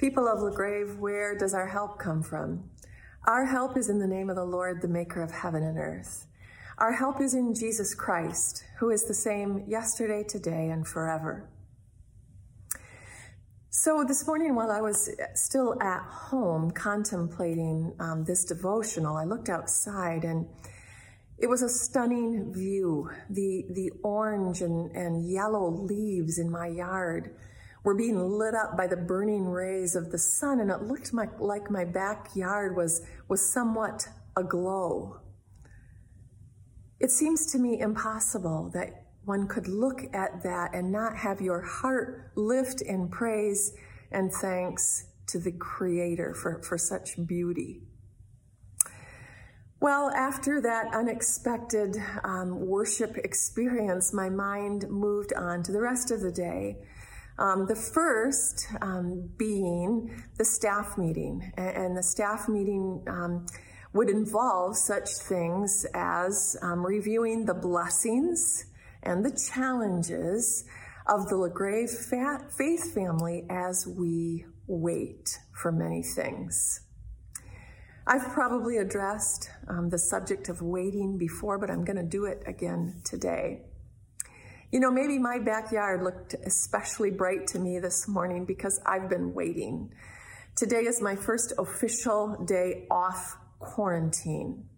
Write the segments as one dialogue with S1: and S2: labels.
S1: People of LaGrave, where does our help come from? Our help is in the name of the Lord, the maker of heaven and earth. Our help is in Jesus Christ, who is the same yesterday, today, and forever. So this morning, while I was still at home contemplating um, this devotional, I looked outside and it was a stunning view. The, the orange and, and yellow leaves in my yard were being lit up by the burning rays of the sun, and it looked my, like my backyard was, was somewhat aglow. It seems to me impossible that one could look at that and not have your heart lift in praise and thanks to the Creator for, for such beauty. Well, after that unexpected um, worship experience, my mind moved on to the rest of the day. Um, the first um, being the staff meeting, and, the staff meeting um, would involve such things as um, reviewing the blessings and the challenges of the LaGrave faith family as we wait for many things. I've probably addressed um, the subject of waiting before, but I'm going to do it again today. You know, maybe my backyard looked especially bright to me this morning because I've been waiting. Today is my first official day off quarantine.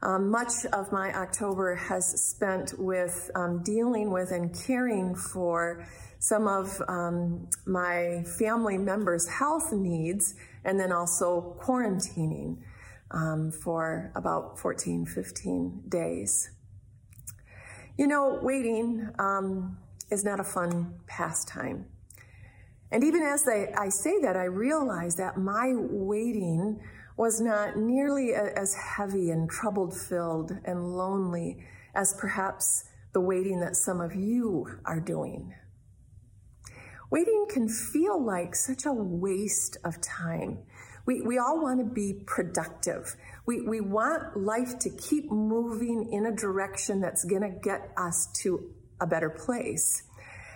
S1: Um, much of my October has spent with um, dealing with and caring for some of um, my family members' health needs and then also quarantining um, for about 14, 15 days. You know, waiting um, is not a fun pastime. And even as I, I say that, I realize that my waiting was not nearly as heavy and troubled filled and lonely as perhaps the waiting that some of you are doing. Waiting can feel like such a waste of time. We, we all want to be productive. We, we want life to keep moving in a direction that's going to get us to a better place.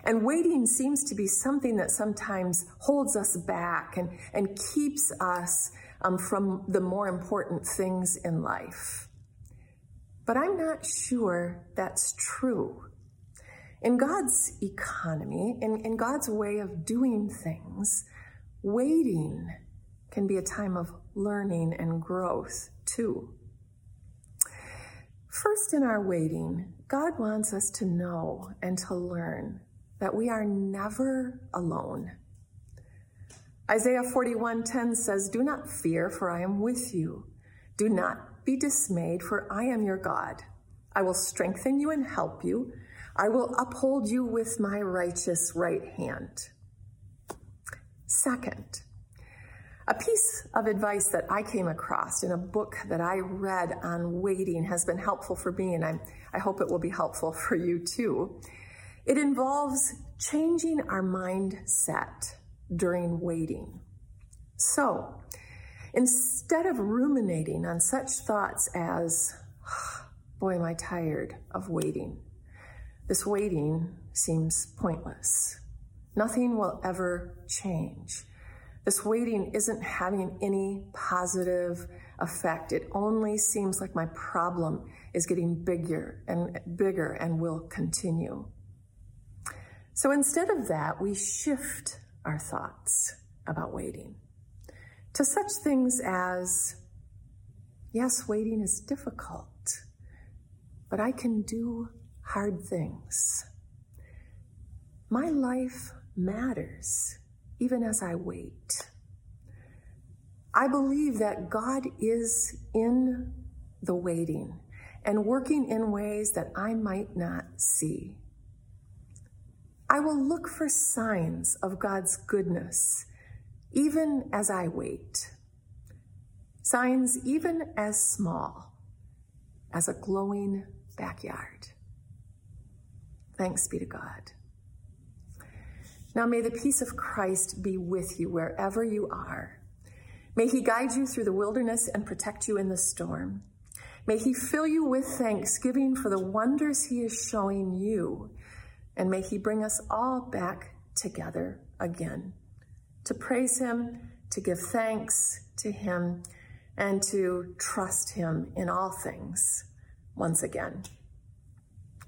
S1: And waiting seems to be something that sometimes holds us back and, and keeps us um, from the more important things in life. But I'm not sure that's true. In God's economy, in, in God's way of doing things, waiting can be a time of learning and growth too. First, in our waiting, God wants us to know and to learn that we are never alone. Isaiah 41:10 says, "Do not fear, for I am with you. Do not be dismayed, for I am your God. I will strengthen you and help you. I will uphold you with my righteous right hand." Second, a piece of advice that I came across in a book that I read on waiting has been helpful for me, and I, I hope it will be helpful for you too. It involves changing our mindset during waiting. So, instead of ruminating on such thoughts as, boy, am I tired of waiting, this waiting seems pointless. Nothing will ever change. This waiting isn't having any positive effect. It only seems like my problem is getting bigger and bigger and will continue. So instead of that, we shift our thoughts about waiting to such things as yes, waiting is difficult, but I can do hard things. My life matters even as I wait. I believe that God is in the waiting and working in ways that I might not see. I will look for signs of God's goodness even as I wait. Signs even as small as a glowing backyard. Thanks be to God. Now may the peace of Christ be with you wherever you are. May he guide you through the wilderness and protect you in the storm. May he fill you with thanksgiving for the wonders he is showing you. And may he bring us all back together again to praise Him, to give thanks to Him, and to trust Him in all things once again.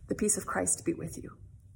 S1: The peace of Christ be with you.